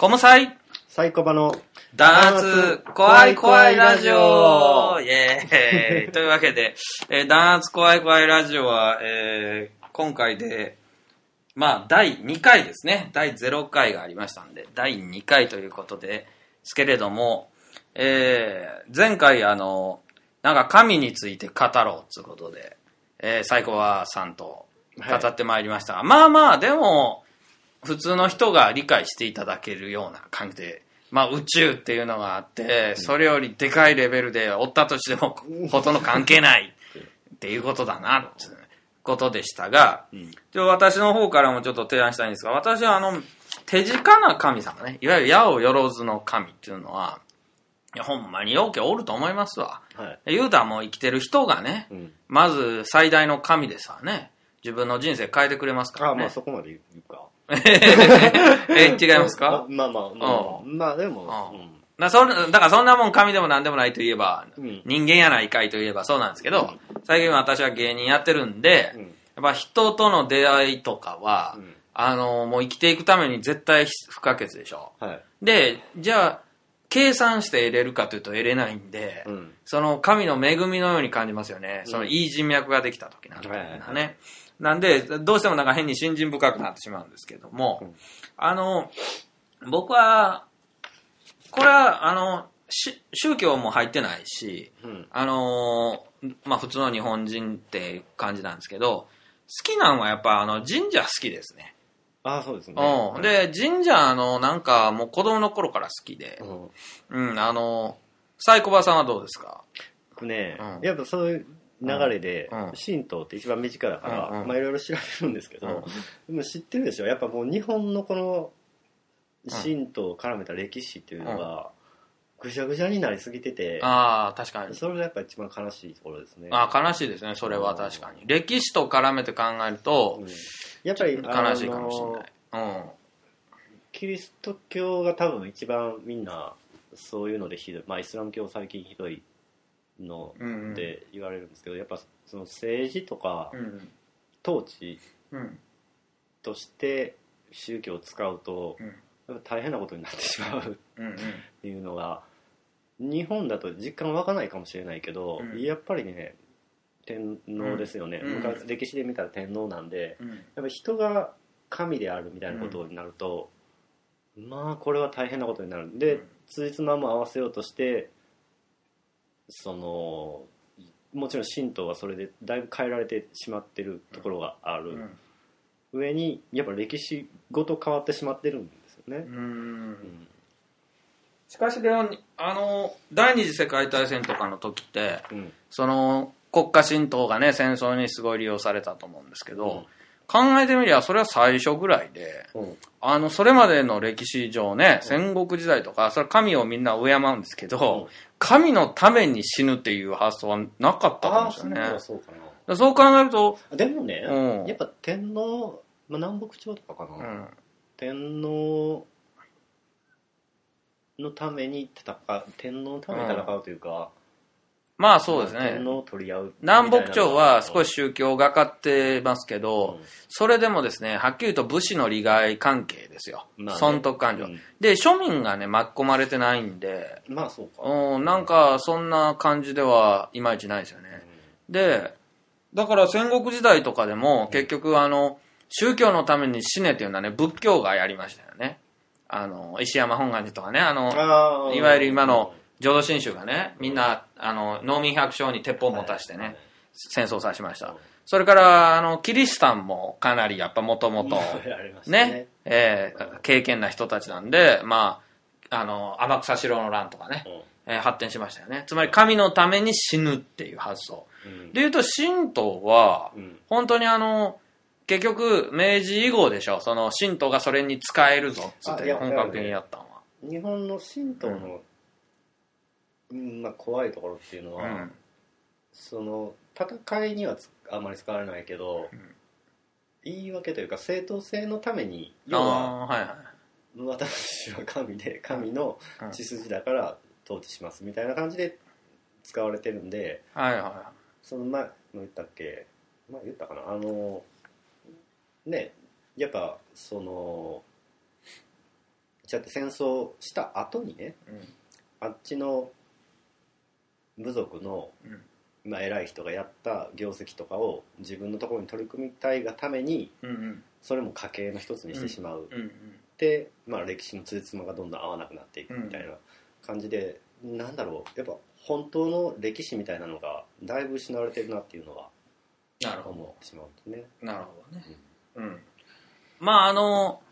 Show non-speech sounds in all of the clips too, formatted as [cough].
コムサイサイコバのダーツ怖い怖いラジオ。イェーイ。[laughs] というわけで、えー、ダーツ怖い怖いラジオは、えー、今回で、まあ、第2回ですね。第0回がありましたんで、第2回ということですけれども、えー、前回あの、なんか神について語ろうということで、えー、サイコバさんと語ってまいりましたが、はい、まあまあ、でも、普通の人が理解していただけるような感じで、まあ宇宙っていうのがあって、それよりでかいレベルでおったとしてもほとんど関係ないっていうことだなってことでしたが、で私の方からもちょっと提案したいんですが、私はあの、手近な神様ね、いわゆる矢をよろずの神っていうのは、いや、ほんまにようけおると思いますわ。はい、言うたらもう生きてる人がね、うん、まず最大の神ですわね。自分の人生変えてくれますからね。あ、まあそこまで言うか。[laughs] え、違いますか？まあまあ、まあ、まあ。でも、だそだからそんなもん神でも何でもないといえば、うん、人間やないかいといえばそうなんですけど、うん、最近私は芸人やってるんで、うん、やっぱ人との出会いとかは、あの、もう生きていくために絶対不可欠でしょ。はい、で、じゃあ、計算して得れるかというと得れないんで、その神の恵みのように感じますよね。そのいい人脈ができた時なんていうのはね。なんで、どうしてもなんか変に信心深くなってしまうんですけども、うん、あの、僕は、これは、あの、宗教も入ってないし、うん、あの、まあ普通の日本人って感じなんですけど、好きなんはやっぱあの神社好きですね。ああ、そうですね。うん。で、神社、あの、なんかもう子供の頃から好きで、うん、うん、あの、サイコバさんはどうですか？僕ね、うん、やっぱそういう流れで、神道って一番身近だから、まあいろいろ調べるんですけど、でも知ってるでしょ？やっぱもう日本のこの神道を絡めた歴史っていうのが、ぐちゃぐちゃになりすぎてて、ああ、確かに。それがやっぱ一番悲しいところですね。ああ、悲しいですね、それは確かに。歴史と絡めて考えると、やっぱり悲しいかもしれない。うん。キリスト教が多分一番みんなそういうのでひどい、まあイスラム教最近ひどいのって言われるんですけど、やっぱその政治とか統治として宗教を使うと、やっぱ大変なことになってしまうっていうのが日本だと実感湧かないかもしれないけど、やっぱりね天皇ですよね、昔歴史で見たら天皇なんで、やっぱ人が神であるみたいなことになると、まあこれは大変なことになる。ん。で、ついつまも合わせようとしてそのもちろん神道はそれでだいぶ変えられてしまってるところがある、うん、上にやっぱ歴史ごと変わってしまってるんですよね。うん、しかしであの第二次世界大戦とかの時って、うん、その国家神道がね戦争にすごい利用されたと思うんですけど、考えてみりゃそれは最初ぐらいで、あのそれまでの歴史上ね、戦国時代とかそれは神をみんな敬うんですけど、神のために死ぬっていう発想はなかったかもしれない。そうかな。そう考えると。でもね、うん、やっぱ天皇、まあ、南北朝とかかな、うん、天皇のために戦う、天皇のために戦うというか、まあそうですね。天皇を取り合う。南北朝は少し宗教がかってますけど、うん、それでもですね、はっきりと武士の利害関係ですよ。まあね、損得感情、うん、で、庶民がね、巻き込まれてないんで、まあそうか。うん、なんかそんな感じではいまいちないですよね。うん、で、だから戦国時代とかでも結局あの、宗教のために死ねっていうのはね、仏教がやりましたよね。あの、石山本願寺とかね、あの、いわゆる今の、浄土真宗がね、みんな、あの、農民百姓に鉄砲を持たしてね、戦争さしました。それから、あの、キリシタンもかなりやっぱもともと、ね、えー、経験な人たちなんで、まあ、あの、天草城の乱とかね、えー、発展しましたよね。つまり神のために死ぬっていう発想。でいうと、神道は、本当にあの、結局、明治以後でしょ、その神道がそれに使えるぞっつって本格的にやったのは。日本の神道のうんまあ、怖いところっていうのは、うん、その戦いにはあまり使われないけど、うん、言い訳というか正当性のために要は、はいはい、私は神で神の血筋だから統治しますみたいな感じで使われてるんで、はいはい、その前も言ったっけ？前言ったかな？あのねやっぱそのちゃって戦争した後にねあっちの部族の、まあ、偉い人がやった業績とかを自分のところに取り組みたいがために、それも家計の一つにしてしまう、で、まあ、歴史のつじつまがどんどん合わなくなっていくみたいな感じで、うなんだろう。やっぱ本当の歴史みたいなのがだいぶ失われてるなっていうのは思ってしまうんですね。なるほどね、うん、うん、まああの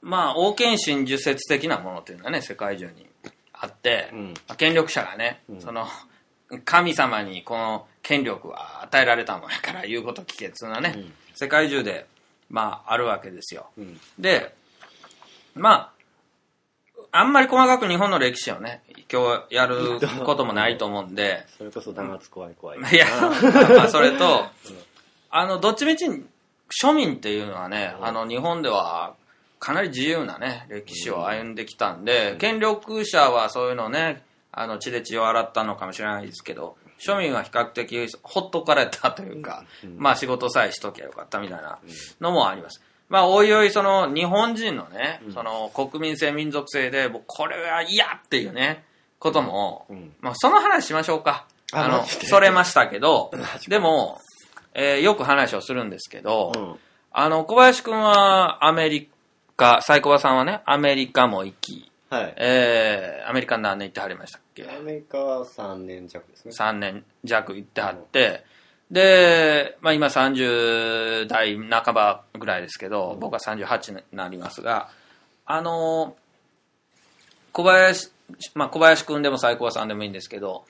まあ王権真珠説的なものっていうのはね世界中にあって、うん、権力者がね、うん、その神様にこの権力は与えられたもんやから言うこと聞けっつうのはね、うん、世界中でまああるわけですよ、でまああんまり細かく日本の歴史をね今日やることもないと思うんでそれこそ弾圧怖い怖い。いやまあそれとあのどっちみち庶民っていうのはねあの日本ではかなり自由なね、歴史を歩んできたんで、うん、権力者はそういうのね、あの血で血を洗ったのかもしれないですけど、庶民は比較的ほっとかれたというか、うん、まあ仕事さえしときゃよかったみたいなのもあります。まあ、おいおい、その、日本人のね、その、国民性、民族性で、これは嫌っていうね、ことも、まあ、その話しましょうか。あの、それましたけど、[laughs] でも、えー、よく話をするんですけど、あの、小林くんはアメリカ、サイコバさんはね、アメリカも行き、はい。えー、アメリカ何年行ってはりましたっけ？アメリカは3年弱ですね。3年弱行ってはって、で、まあ今30代半ばぐらいですけど、うん、僕は38になりますが、あの小林、まあ小林くんでもサイコバさんでもいいんですけど、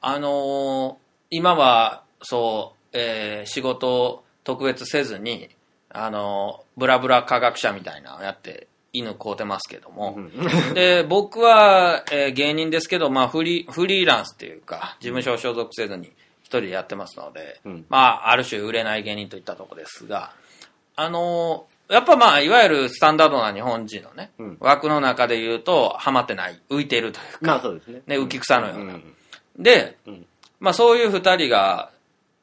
あの今は、そう、えー、仕事を特別せずに、あの、ブラブラ科学者みたいなやって犬飼うてますけども。[laughs] で、僕は、えー、芸人ですけど、まあフリー、フリーランスっていうか、事務所所属せずに一人でやってますので、うん、まあ、ある種売れない芸人といったとこですが、あのやっぱまあ、いわゆるスタンダードな日本人のね、うん、枠の中で言うと、はまってない、浮いてるというか、まあそうですね。ね、浮き草のような。うん、で、まあそういう二人が、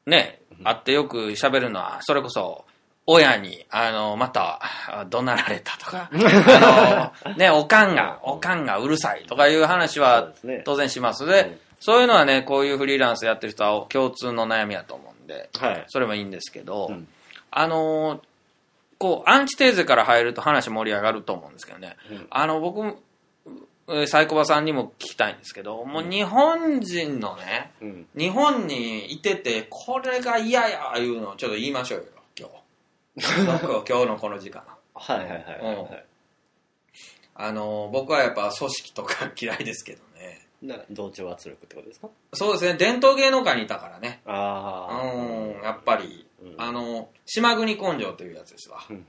ね、会ってよく喋るのは、それこそ、親に、あの、また、怒鳴られたとか、[laughs] あの、ね、おかんが、おかんがうるさいとかいう話は当然します。で、そういうのはね、こういうフリーランスやってる人は共通の悩みやと思うんで、はい、それもいいんですけど、うん、あの、こう、アンチテーゼから入ると話盛り上がると思うんですけどね、うん、あの、僕、サイコバさんにも聞きたいんですけど、もう日本人のね、うん、日本にいてて、これが嫌やいうのをちょっと言いましょうよ。今日のこの時間。はいはいはい、はい、あの僕はやっぱ組織とか嫌いですけどね。な同調圧力ってことですか？そうですね。伝統芸能界にいたからね。ああうんやっぱり、うん、あの島国根性というやつですわ、うん、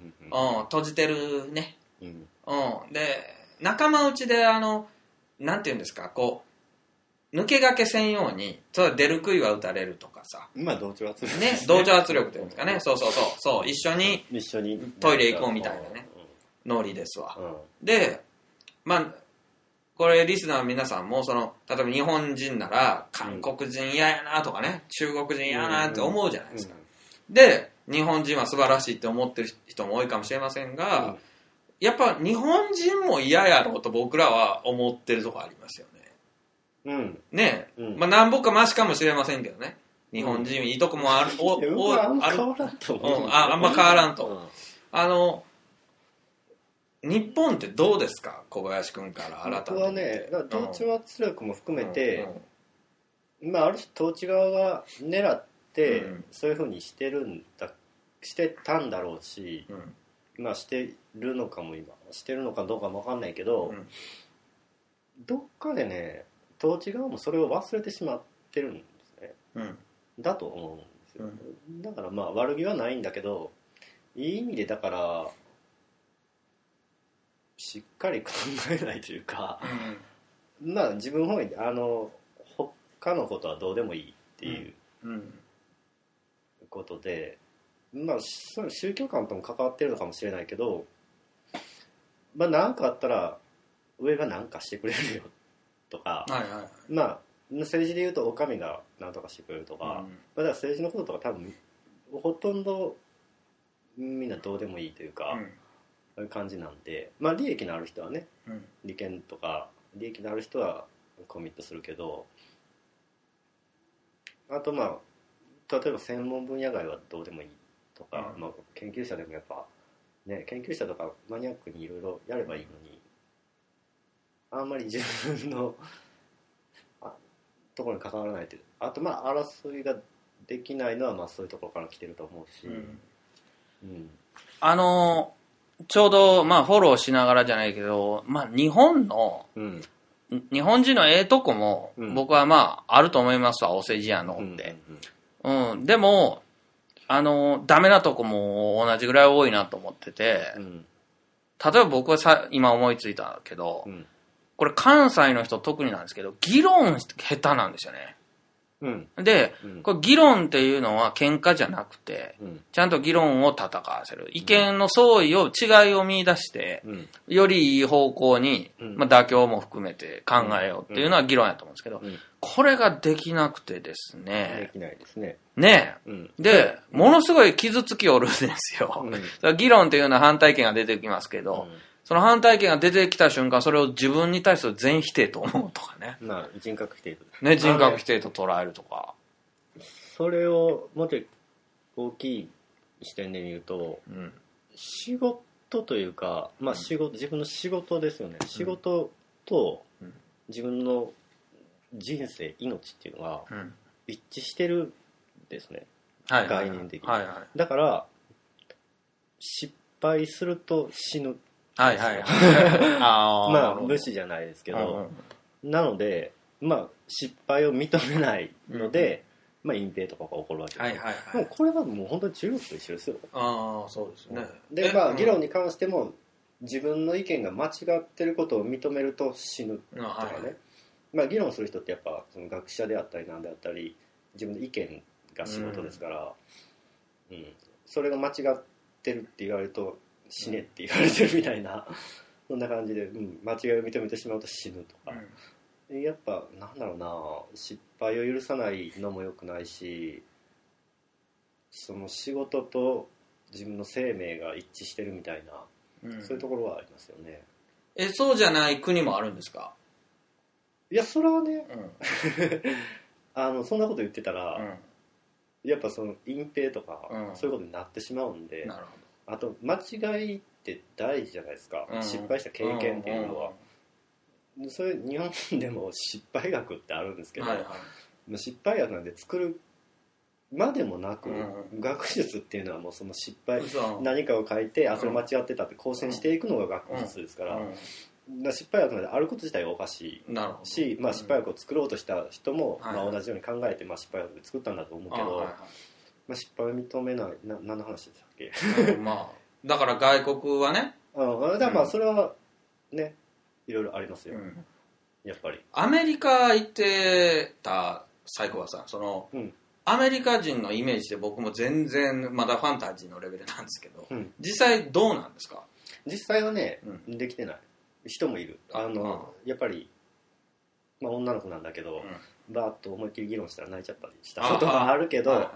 閉じてるね。うん、うん、で仲間内であのなんていうんですかこう抜け駆けせんように、そ出る杭は打たれるとかさ。まあ同調圧力、ね。ね、同調圧力というんですかね。そうそうそう。そう、一緒に、一緒にトイレ行こうみたいなね、ノリですわ。で、まあ、これリスナーの皆さんも、その、例えば日本人なら、韓国人嫌やなとかね、中国人嫌やなって思うじゃないですか。で、日本人は素晴らしいって思ってる人も多いかもしれませんが、やっぱ日本人も嫌やろうと僕らは思ってるとこありますよね。うん、ねえ、うん、まあなんぼかマシかもしれませんけどね。日本人いいとこもある、おおあんま変わらんと思う、うん、ああんま変わらんと、あの日本ってどうですか？小林君から改めて。僕はね同調圧力も含めて、まあ、ある種統治側が狙って、そういうふうにしてるんだしてたんだろうし、まあしてるのかも今してるのかどうかも分かんないけど、どっかでね統治側もそれを忘れてしまってるんですね、うん、だと思うんですよ、うん、だからまあ悪気はないんだけどいい意味でだからしっかり考えないというか、うん、まあ自分本位であの他のことはどうでもいいっていうことで、まあそれ宗教観とも関わってるのかもしれないけどまあ何かあったら上が何かしてくれるよとか、はいはい、まあ政治でいうとお上が何とかしてくれるとか、うん、まあ、だから政治のこととか多分ほとんどみんなどうでもいいというか、そういう感じなんでまあ利益のある人はね、うん、利権とか利益のある人はコミットするけどあとまあ例えば専門分野外はどうでもいいとか、うん、まあ、研究者でもやっぱね研究者とかマニアックにいろいろやればいいのにあんまり自分の [laughs] ところに関わらないってあとまあ争いができないのはまあそういうところから来てると思うし、うん、うん、あのちょうどまあフォローしながらじゃないけど、まあ、日本の、うん、日本人のええとこも僕はまああると思いますわお世辞やのって、うん、うん、でもあのダメなとこも同じぐらい多いなと思ってて、例えば僕はさ今思いついたけど、これ関西の人特になんですけど、議論下手なんですよね。うん、で、うん、これ議論っていうのは喧嘩じゃなくて、うん、ちゃんと議論を戦わせる。意見の相違を、違いを見出して、よりいい方向に、まあ、妥協も含めて考えようっていうのは議論やと思うんですけど、これができなくてですね。できないですね。ねで、ものすごい傷つきおるんですよ。[laughs] 議論っていうのは反対意見が出てきますけど、その反対意見が出てきた瞬間、それを自分に対する全否定と思うとかね。まあ、人格否定と。ね、人格否定と捉えるとか。それをもうちょい大きい視点で見ると、うん、仕事というか、まあ仕事、うん、自分の仕事ですよね。仕事と自分の人生、命っていうのは一致してるですね。はい、概念的に。だから、失敗すると死ぬはいはい。[laughs] あまあ無視じゃないですけど、なのでまあ失敗を認めないので、まあ、隠蔽とかが起こるわけです、はいはいはい、もうこれはもう本当に中国と一緒ですよ。ああそうですね。でまあ議論に関しても自分の意見が間違ってることを認めると死ぬとかね、はい、まあ、議論する人ってやっぱその学者であったりなんであったり自分の意見が仕事ですから、うん、うん、それが間違ってるって言われると死ねって言われてるみたいな、そんな感じで、うん、間違いを認めてしまうと死ぬとか、うん、やっぱなんだろうな失敗を許さないのもよくないしその仕事と自分の生命が一致してるみたいな、うん、そういうところはありますよね。えそうじゃない国もあるんですか？いやそれはね、うん、[laughs] あのそんなこと言ってたら、やっぱその隠蔽とか、そういうことになってしまうんでなるほどあと間違いって大事じゃないですか、うん、失敗した経験っていうのは、うん、それ日本でも失敗学ってあるんですけど、はいはい、失敗学なんで作るまでもなく、うん、学術っていうのはもうその失敗何かを書いてあそれ間違ってたって更新していくのが学術ですから、ら失敗学なんであること自体がおかしいし、まあ、失敗学を作ろうとした人も、まあ、同じように考えて、まあ、失敗学で作ったんだと思うけど、まあ、失敗を認めないな何の話でしたっけ？まあだから外国はね。うんだからまあそれはねいろいろありますよ、うん、やっぱり。アメリカ行ってた最高はさその、うん、アメリカ人のイメージで僕も全然まだファンタジーのレベルなんですけど、うん、実際どうなんですか？実際はね、できてない。人もいる。あのやっぱり、まあ、女の子なんだけど、バーッと思いっきり議論したら泣いちゃったりしたことがあ。るけど、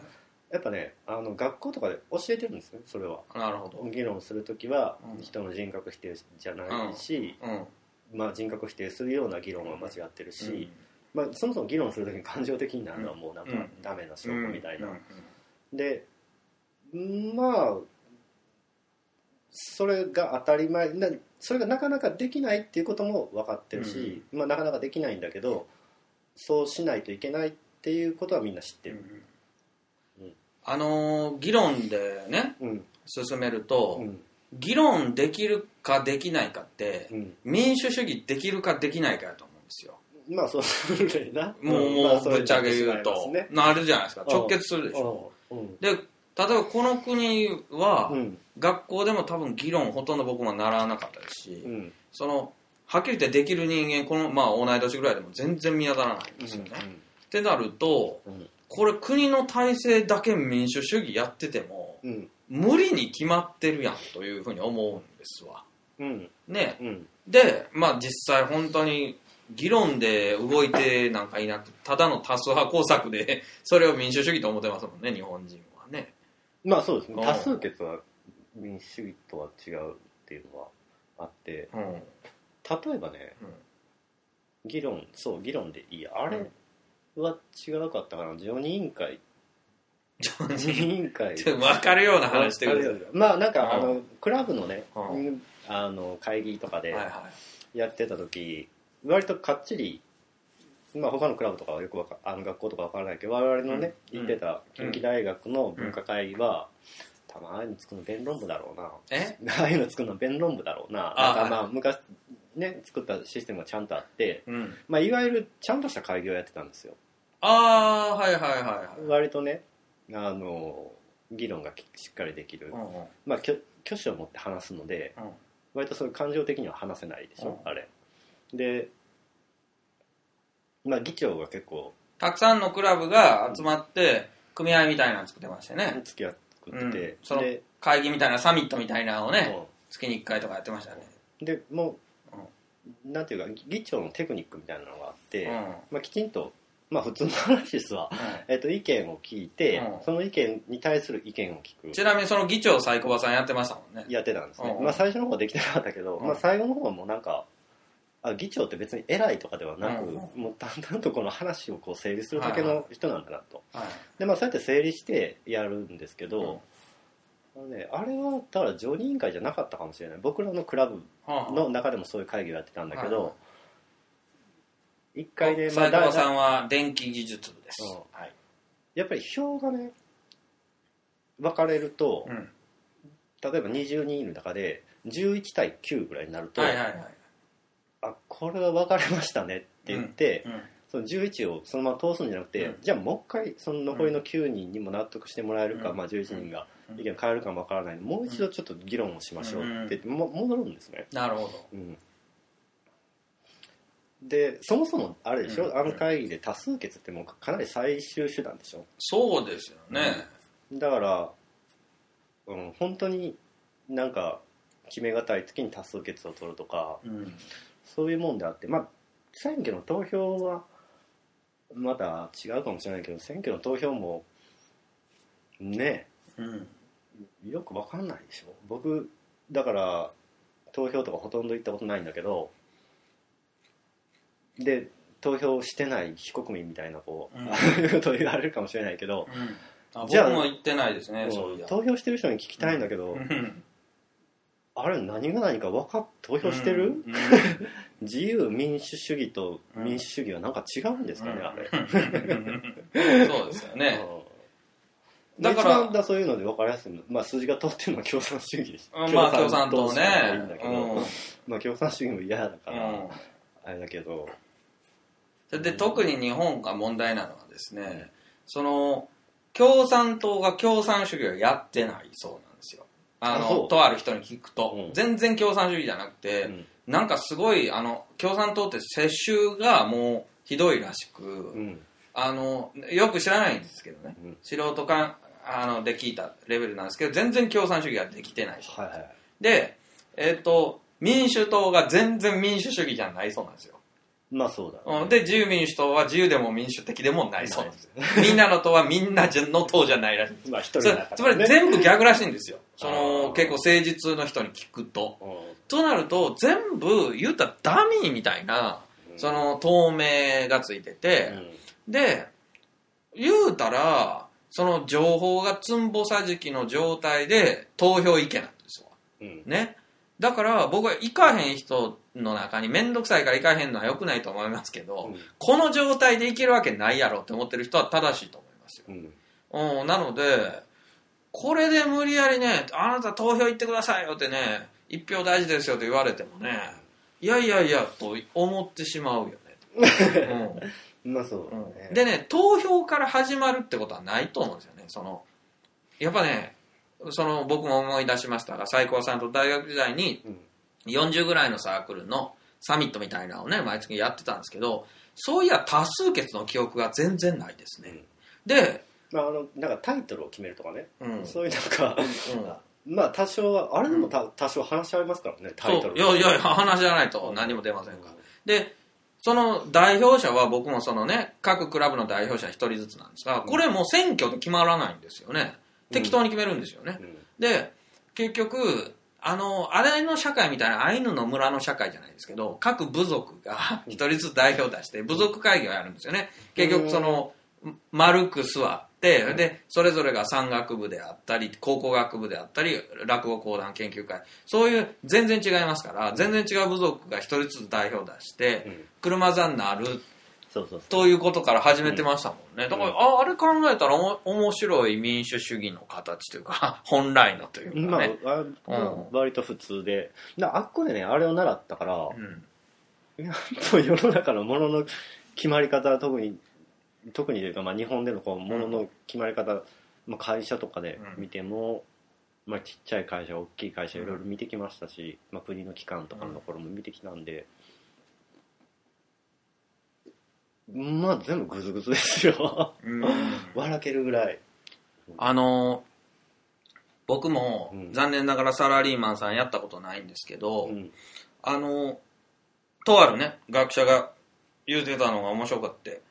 やっぱねあの学校とかで教えてるんですよそれは。なるほど。議論する時は、人の人格否定じゃないし、うん。うん、まあ、人格否定するような議論は間違ってるし、まあ、そもそも議論する時に感情的になるのはもうなんかダメな証拠みたいな、でまあそれが当たり前なそれがなかなかできないっていうことも分かってるし、まあ、なかなかできないんだけどそうしないといけないっていうことはみんな知ってる、あのー議論でね、うん。進めると、うん。議論できるかできないかって、うん。民主主義できるかできないかやと思うんですよ。まあそうな。もう、もうぶっちゃけ言うと、なるじゃないですか。直結するでしょ。うん。で、例えばこの国は、うん。学校でも多分議論ほとんど僕もならなかったですし、うん。その、はっきり言ってできる人間、この、まあ同い年ぐらいでも全然見当たらないんですよね。ってなると、うんこれ国の体制だけ民主主義やってても、うん、無理に決まってるやんというふうに思うんですわ。うん、ね、うん、で、まあ実際本当に議論で動いてなんかいなくただの多数派工作で [laughs] それを民主主義と思ってますもんね日本人はね。まあそうですね。多数決は民主主義とは違うっていうのはあって、うん、例えばね、うん、議論そう議論でいいや。あれは違うかったかな。常任委員会常任委員会分かるような話してくださいまあなんか、あのクラブのね、あの会議とかでやってた時、割とかっちりまあ、他のクラブとかはよくわかあの学校とかわからないけど我々のね、行ってた近畿大学の文化会は、たま [laughs] ああいうの作るの弁論部だろうな。え？ああいうの作るの弁論部だろうな。なんかまあ昔ね作ったシステムがちゃんとあって、うん、まあ、いわゆるちゃんとした会議をやってたんですよ。ああはいはいはい、はい、割とねあの議論がしっかりできる、うんうん、まあ挙手を持って話すので、うん、割とそういう感情的には話せないでしょ、うん、あれ。でまあ議長が結構たくさんのクラブが集まって組合みたいなの作ってましたね。付き合作ってて、うん、その会議みたいなサミットみたいなのをね月に1回とかやってましたね。でもなんていうか議長のテクニックみたいなのがあって、うん、まあ、きちんとまあ普通の話ですわ、えっと、意見を聞いて、その意見に対する意見を聞く。ちなみにその議長サイコバさんやってましたもんね。やってたんですね、まあ最初の方はできてなかったけど、まあ最後の方はもうなんかあ議長って別に偉いとかではなく、うん、もうだんだんとこの話をこう整理するだけの人なんだなと、はいはい、でまあそうやって整理してやるんですけど、うん、あのね、あれはだから常任委員会じゃなかったかもしれない。僕らのクラブの中でもそういう会議をやってたんだけど、一回で、まあ、斉藤さんは電気技術部です、はい、やっぱり票がね分かれると、うん、例えば20人いる中で11対9ぐらいになると、はいはいはい。あこれは分かれましたねって言って、うんうん、その11をそのまま通すんじゃなくて、うん、じゃあもう一回その残りの9人にも納得してもらえるか、まあ、11人が意見変えるかも分からない。もう一度ちょっと議論をしましょうって言っても戻るんですね。なるほど、でそもそもあれでしょ、うん、あの会議で多数決ってもうかなり最終手段でしょ？そうですよね、だから、うん、本当になんか決めがたい時に多数決を取るとか、うん、そういうもんであってまあ選挙の投票はまた違うかもしれないけど選挙の投票もね、うん、よく分かんないでしょ。僕だから投票とかほとんど行ったことないんだけどで投票してない非国民みたいなこう、うん、ああいうこと言われるかもしれないけど、うん、じゃあ僕も言ってないですね、投票してる人に聞きたいんだけど、あれ何が何か分かっ投票してる、うん、[laughs] 自由民主主義と民主主義はなんか違うんですかね、あれ。そうですよね、[laughs] だから一番だそういうので分かりやすいの、まあ、数字が通ってるのは共産主義です、まあ共産党ね。いいんだけど、うん、まあ共産主義も嫌だから、うん、あれだけど。で特に日本が問題なのはですね、その共産党が共産主義をやってないそうなんですよ。あのとある人に聞くと、うん、全然共産主義じゃなくて、うん、なんかすごいあの共産党って世襲がもうひどいらしく、うん、あのよく知らないんですけどね、素人かあので聞いたレベルなんですけど全然共産主義ができてないし、はいはい、で、えーと、民主党が全然民主主義じゃないそうなんですよ。まあそうだ、ね、で自由民主党は自由でも民主的でもないそうなんですよ。[laughs] みんなの党はみんなの党じゃないらしいまあ一人、ね、つまり全部逆らしいんですよ。[laughs] その結構誠実の人に聞くと。となると全部言うたらダミーみたいなその透明がついてて、うん、で言うたらその情報がつんぼさじきの状態で投票意見なんですわ、うん、ね。だから僕は行かへん人の中に面倒くさいから行かへんのは良くないと思いますけど、うん、この状態で行けるわけないやろって思ってる人は正しいと思いますよ、うん、うん、なのでこれで無理やりねあなた投票行ってくださいよってね一票大事ですよと言われてもねいやいやいやと思ってしまうよね、[laughs] うん、まあそう、ね、でね投票から始まるってことはないと思うんですよね。そのやっぱねその僕も思い出しましたが最高さんと大学時代に40ぐらいのサークルのサミットみたいなのをね毎月やってたんですけどそういや多数決の記憶が全然ないですね、で、まあ、あのなんかタイトルを決めるとかね、うん、そういうなんか、うん、まあ多少はあれでもた、多少話し合いますからねタイトル。いやいや話し合わないと何も出ませんから、でその代表者は僕もそのね各クラブの代表者1人ずつなんですがこれも選挙で決まらないんですよね。適当に決めるんですよね、で結局あの、あれの社会みたいなアイヌの村の社会じゃないですけど、各部族が一人ずつ代表出して、部族会議をやるんですよね。結局その、丸く座って、で、それぞれが山岳部であったり、考古学部であったり、落語講談研究会、そういう全然違いますから、全然違う部族が一人ずつ代表出して、車座になるということから始めてましたもんね。だから、ああれ考えたらお面白い民主主義の形というか、[laughs] 本来のというかね。まあ、あ割と普通で。あっこでね、あれを習ったから、うん、やっぱ世の中のものの決まり方、特に、特にというか、まあ、日本でのこうものの決まり方、うん、まあ、会社とかで見ても、うん、まあ、ちっちゃい会社、大きい会社、いろいろ見てきましたし、まあ、国の機関とかのところも見てきたんで、まあ全部グズグズですよ。[laughs] 笑けるぐらい。あの僕も残念ながらサラリーマンさんやったことないんですけど、うん、あのとあるね、学者が言うてたのが面白かって、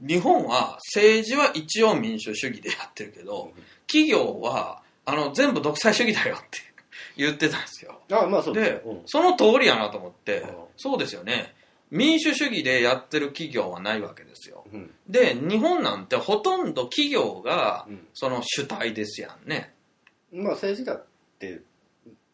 日本は政治は一応民主主義でやってるけど、企業はあの全部独裁主義だよって [laughs] 言ってたんですよ。あまあそうで、うん、その通りやなと思って、そうですよね。民主主義でやってる企業はないわけですよ。うん、で、日本なんてほとんど企業が、その主体ですやんね。まあ政治だって、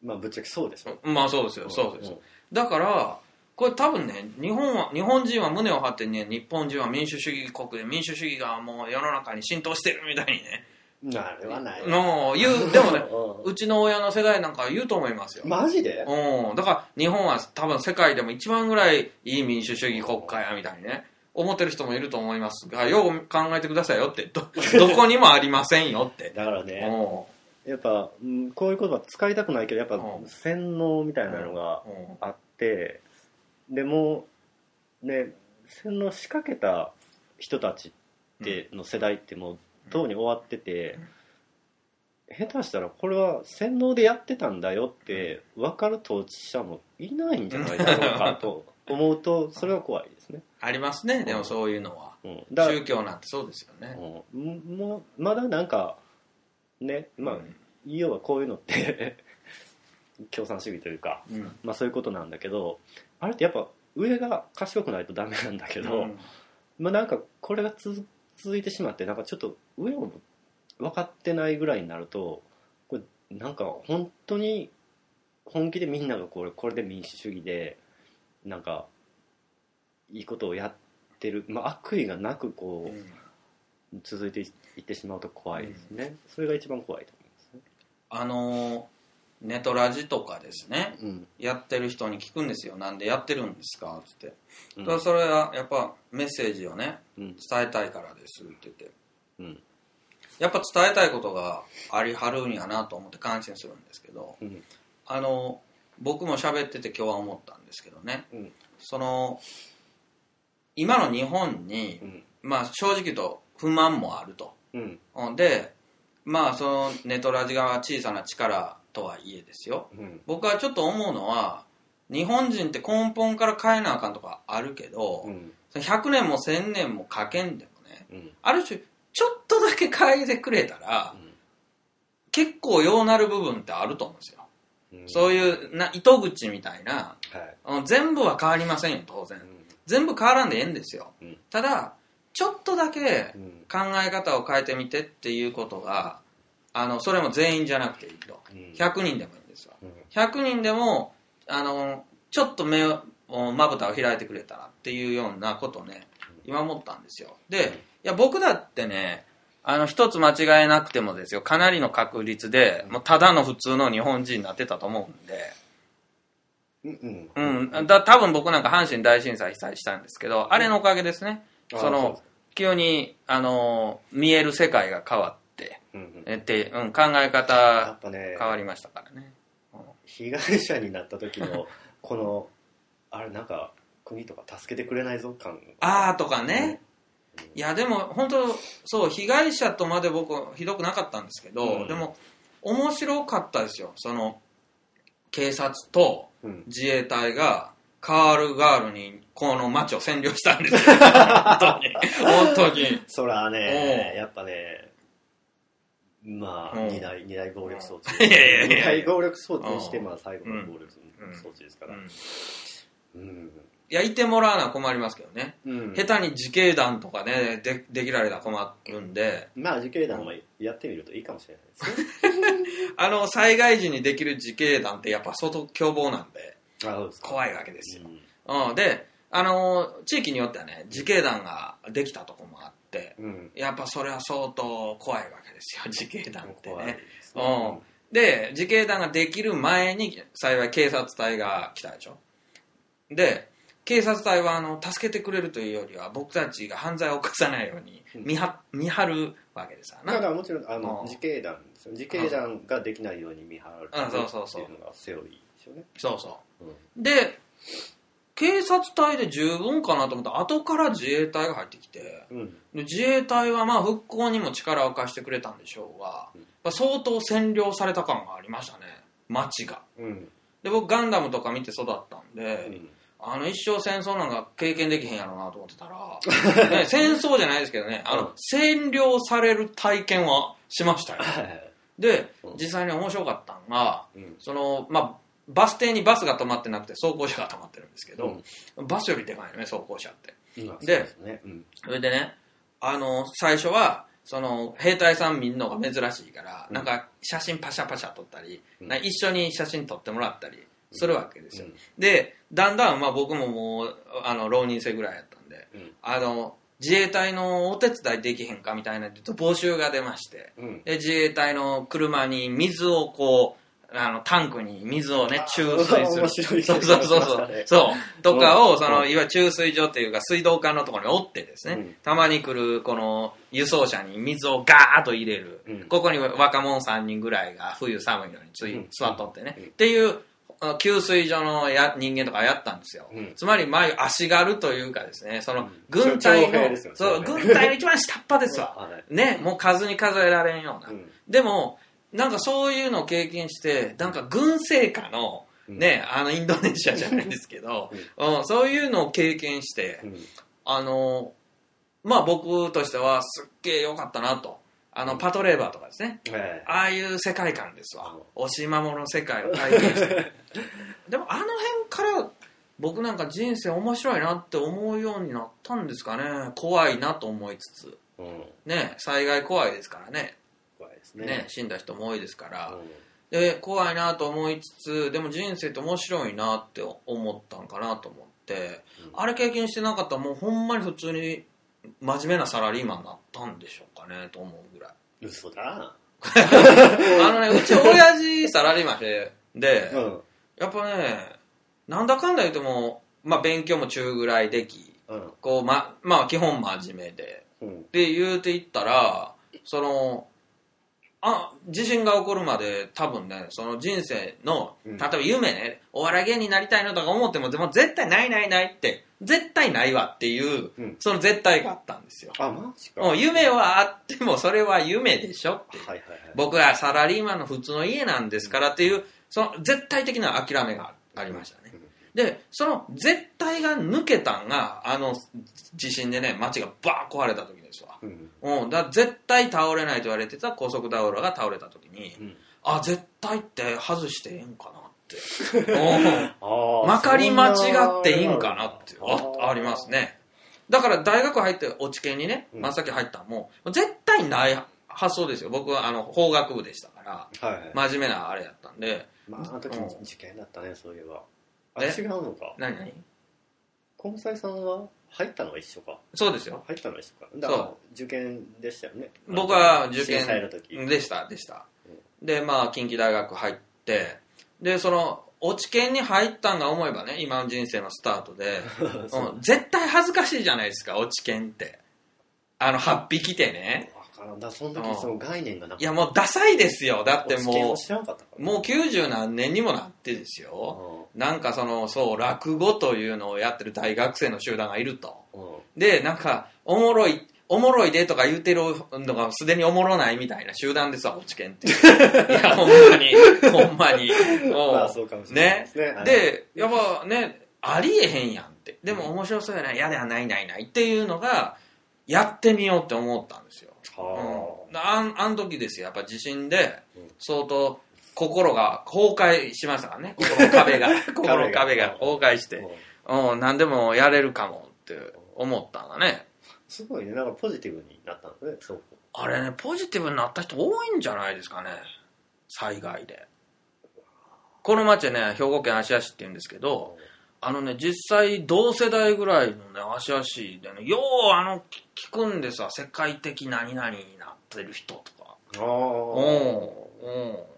まあぶっちゃけそうですよ。まあそうですよ、そうです。だから、これ多分ね、日本は、日本人は胸を張ってね、日本人は民主主義国で民主主義がもう世の中に浸透してるみたいにね、あれはない。の言う、でもね、[laughs] うちの親の世代なんか言うと思いますよ。マジで？うん。だから日本は多分世界でも一番ぐらいいい民主主義国家やみたいにね、思ってる人もいると思いますが、よう考えてくださいよって、ど、[laughs] どこにもありませんよって。だからね、やっぱ、こういう言葉使いたくないけど、やっぱ洗脳みたいなのがあって、でも、ね、洗脳仕掛けた人たちっての世代ってもうとうに終わってて、下手したらこれは洗脳でやってたんだよって分かる当事者もいないんじゃないだろうかと [laughs] 思うとそれは怖いですね。ありますねでもそういうのは、うん、宗教なんてそうですよね、うん、もうまだなんかねまあ、うん、要はこういうのって [laughs] 共産主義というか、うん、まあそういうことなんだけどあれってやっぱ上が賢くないとダメなんだけど、まあなんかこれが続続いてしまってなんかちょっと上を分かってないぐらいになるとこれなんか本当に本気でみんながこれこれで民主主義でなんかいいことをやってる、まあ、悪意がなくこう、うん、続いていってしまうと怖いですね、うん、それが一番怖いと思いますね。あのネトラジとかですね、うん、やってる人に聞くんですよ。なんでやってるんですか？っつって、うん、それはやっぱメッセージをね、うん、伝えたいからですって言って、うん、やっぱ伝えたいことがありはるんやなと思って感心するんですけど、あの僕も喋ってて今日は思ったんですけどね、その今の日本に、まあ正直と不満もあると、でまあそのネトラジが小さな力とはいえですよ、うん、僕はちょっと思うのは日本人って根本から変えなあかんとかあるけど、うん、100年も1000年もかけんでもね、うん、ある種ちょっとだけ変えてくれたら、うん、結構ようなる部分ってあると思うんですよ、そういうな糸口みたいな、はい、全部は変わりませんよ当然、全部変わらんでええんですよ、ただちょっとだけ考え方を変えてみてっていうことがあのそれも全員じゃなくていいと、100人でもいいんですよ、100人でもあのちょっと目をまぶたを開いてくれたらっていうようなことをね今思ったんですよ。でいや僕だってねあの一つ間違えなくてもですよかなりの確率でもうただの普通の日本人になってたと思うんで。うん、うん、だ多分僕なんか阪神大震災被災したんですけどあれのおかげですね、その急にあの見える世界が変わっえって、うん、考え方変わりましたからね、被害者になった時の [laughs] このあれなんか国とか助けてくれないぞ感ああとかね、うん、いやでも本当そう被害者とまで僕ひどくなかったんですけど、うん、でも面白かったですよ。その警察と自衛隊がカールガールにこの街を占領したんですよ。[laughs] 本当に。本当に。そらねやっぱねまあ、二大二大暴力装置。いやいやいや二大暴力装置にして、まあ最後の暴力装置ですから。うん。いやいてもらうのは困りますけどね、うん。下手に自警団とかねでできられたら困るんで。まあ自警団はやってみるといいかもしれないですね。[laughs] あの災害時にできる自警団ってやっぱ相当凶暴なんで。あそうですか。怖いわけですよ、うん。うん、であの地域によってはね自警団ができたとこもあってうん。やっぱそれは相当怖いわけですよ [laughs] 自警団ってね。で自警団ができる前に幸い警察隊が来たでしょ。で警察隊はあの助けてくれるというよりは僕たちが犯罪を犯さないように見は見張るわけですだからもちろんあのうん。自警団ですよ自警団ができないように見張るっていうのがセオリーですよね。そうそう。うん。で警察隊で十分かなと思ったら後から自衛隊が入ってきてうん。で自衛隊はまあ復興にも力を貸してくれたんでしょうが、うん。まあ相当占領された感がありましたね街が。うん。で僕ガンダムとか見て育ったんで、うん。あの一生戦争なんか経験できへんやろうなと思ってたら、[laughs] ね、戦争じゃないですけどねあの、うん。占領される体験はしましたよ。でうん。実際に面白かったのがうん。そのまあバス停にバスが止まってなくて走行車が止まってるんですけど、バスよりでかいのね走行車って。うんまあでそね。うん。それでねあの最初はその兵隊さん見るのが珍しいから、うん。なんか写真パシャパシャ撮ったり、一緒に写真撮ってもらったりするわけですよ、うん。でだんだんまあ僕ももうあの浪人生ぐらいやったんでうん。あの自衛隊のお手伝いできへんかみたいなと募集が出ましてうん。で自衛隊の車に水をこうあのタンクに水をね注水する。面白い。そうそうそうそう。[laughs] そう。とかをそのうん。いわゆる注水所っていうか水道管のところに折ってですね、うん。たまに来るこの輸送車に水をガーッと入れる、うん。ここに若者3人ぐらいが冬寒いのについ、うん。座っとってね、うん。っていうあ給水所のや人間とかやったんですよ、うん。つまり前足軽というかですねそのうん。軍隊の、そう軍隊の一番下っ端ですわ。はい。ねもう数に数えられんような、うん。でもなんかそういうのを経験してなんか軍政下のね、あのインドネシアじゃないですけど、うん、そういうのを経験して、うん。あのまあ僕としてはすっげえ良かったなと。あのパトレーバーとかですね。えああいう世界観ですわ。うん。押し守の世界を体験して。[laughs] でもあの辺から僕なんか人生面白いなって思うようになったんですかね。怖いなと思いつつ。えうん。ね災害怖いですからねね。ね死んだ人も多いですから、うん。で怖いなと思いつつでも人生って面白いなって思ったんかなと思って、うん。あれ経験してなかったらもうほんまに普通に真面目なサラリーマンになったんでしょうかねと思うぐらい。嘘だ。[laughs] あのねうち親父サラリーマンでで、うん。やっぱねなんだかんだ言っても、まあ、勉強も中ぐらいできうん。こうままあ基本真面目で。うん。で言うていったらそのあ地震が起こるまで多分ねその人生のうん。例えば夢ね、お笑い芸人になりたいのとか思ってもでも絶対ないないないって絶対ないわっていう、うん。その絶対があったんですよ、あマジか。夢はあってもそれは夢でしょって。はいはいはい。僕はサラリーマンの普通の家なんですからっていうその絶対的な諦めがありましたね、でその絶対が抜けたんがあの地震でね街がバーン壊れた時ですわ。うん。うん、だ絶対倒れないと言われてた高速道路が倒れた時に、うん。あ絶対って外してええんかなって。[laughs] まかり間違っていいんかなってあありますね。だから大学入って落ち研にねうん。真っ先入ったんも絶対ない発想ですよ。僕はあの法学部でしたからはいはい。真面目なあれやったんで。まああの時うん。受験だったねそういえば。あえ？違うのか。何？何？根菜さんは？入ったのは一緒か。そうですよ。入ったのは一緒か。だから受験でしたよね。僕は受験でしたでした。でまあ近畿大学入ってでその落ち研に入ったんが思えばね今の人生のスタートで、[laughs] そう。うん、絶対恥ずかしいじゃないですか落ち研って。あの8匹てね。だその時その概念がなかった。いやもうダサいですよ。だってもうもう90何年にもなってですよなんかそのそう落語というのをやってる大学生の集団がいると。でなんかおもろいおもろいでとか言うてるのがすでにおもろないみたいな集団ですわ、落ち研って。[laughs] いや、ほんまに、ほんまに。[laughs] まあそうかもしれないですね。はい。で、やっぱね、ありえへんやんって。でも面白そうやな、嫌ではないないないっていうのが、やってみようって思ったんですよ。はうん。ああの時ですよ。やっぱ地震で相当心が崩壊しましたからね。心の壁が。[laughs] 心の壁が。崩壊して。うん。何でもやれるかもって思ったんだね。すごいね。なんかポジティブになったんですねそう。あれねポジティブになった人多いんじゃないですかね。災害で。この町ね兵庫県芦屋市って言うんですけどあのね実際同世代ぐらいのね芦屋市でねようあの聞くんですわ。世界的何々になってる人とか。ああうんうん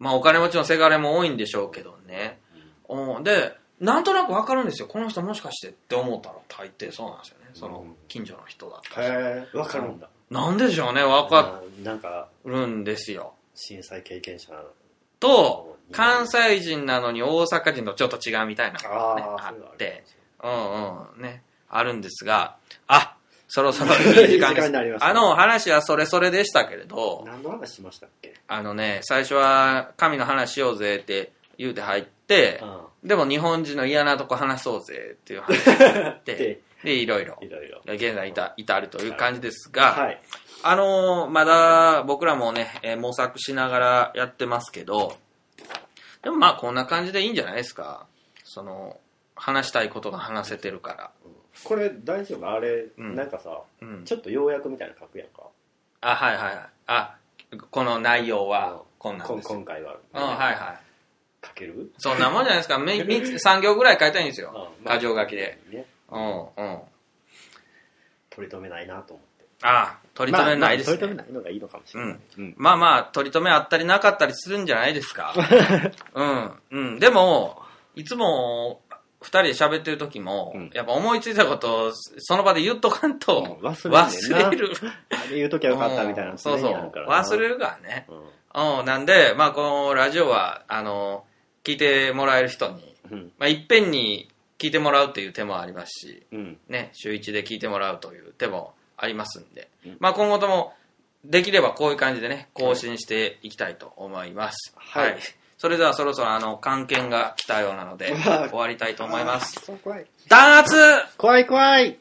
まあお金持ちのせがれも多いんでしょうけどね、うん、でなんとなくわかるんですよ。この人もしかしてって思ったら大抵そうなんですよね。その近所の人だったへえわかるんだ。なんでしょうね。わかなんかるんですよ震災経験者と関西人なのに大阪人とちょっと違うみたいなのが、ね、あって。うんうん。ね。あるんですがあそろそろいい [laughs] 時間です。あの話はそれそれでしたけれど何の話しましたっけ？あのね最初は神の話しようぜって言うて入って、うん、でも日本人の嫌なとこ話そうぜっていう話になって [laughs] でいろいろ。現在至至るという感じですが、はい、あのー、まだ僕らもね、えー、模索しながらやってますけどでもまあこんな感じでいいんじゃないですか。その話したいことが話せてるから、これ大丈夫？あれ、うん、なんかさ、うん、ちょっと要約みたいなの書くやんか。あはいはいはい。あこの内容はこんなんです。今回は、うんはいはい。書ける？そんなもんじゃないですか。3行ぐらい書いたいんですよ、箇条書きで、ね、うんうん。取り留めないなと思って。ああ取り留めないですね、まあまあ、取り留めないのがいいのかもしれない、うん、まあまあ取り留めあったりなかったりするんじゃないですか。[laughs] うんうん。でもいつも二人で喋ってる時も、うん、やっぱ思いついたことをその場で言っとかんと、忘れる。あれ言うときゃよかったみたいな、そうそう。忘れるからね。うん。なんで、まあこのラジオは、あの、聞いてもらえる人に、うん、まあいっぺんに聞いてもらうっていう手もありますし、うん、ね、週一で聞いてもらうという手もありますんで、うん、まあ今後ともできればこういう感じでね、更新していきたいと思います。はい、はいそれではそろそろあの、関係が来たようなので、終わりたいと思います。怖い。弾圧怖い怖い